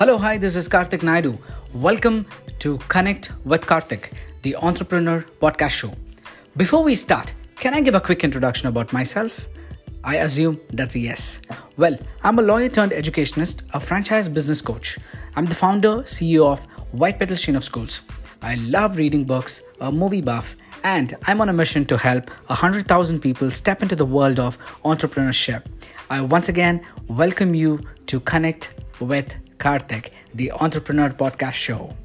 Hello, hi, this is Karthik Naidu. Welcome to Connect with Karthik, the Entrepreneur Podcast Show. Before we start, can I give a quick introduction about myself? I assume that's a yes. Well, I'm a lawyer turned educationist, a franchise business coach. I'm the founder, CEO of White Petal Chain of Schools. I love reading books, a movie buff, and I'm on a mission to help 100,000 people step into the world of entrepreneurship. I once again welcome you to Connect with Karthik, the Entrepreneur Podcast Show.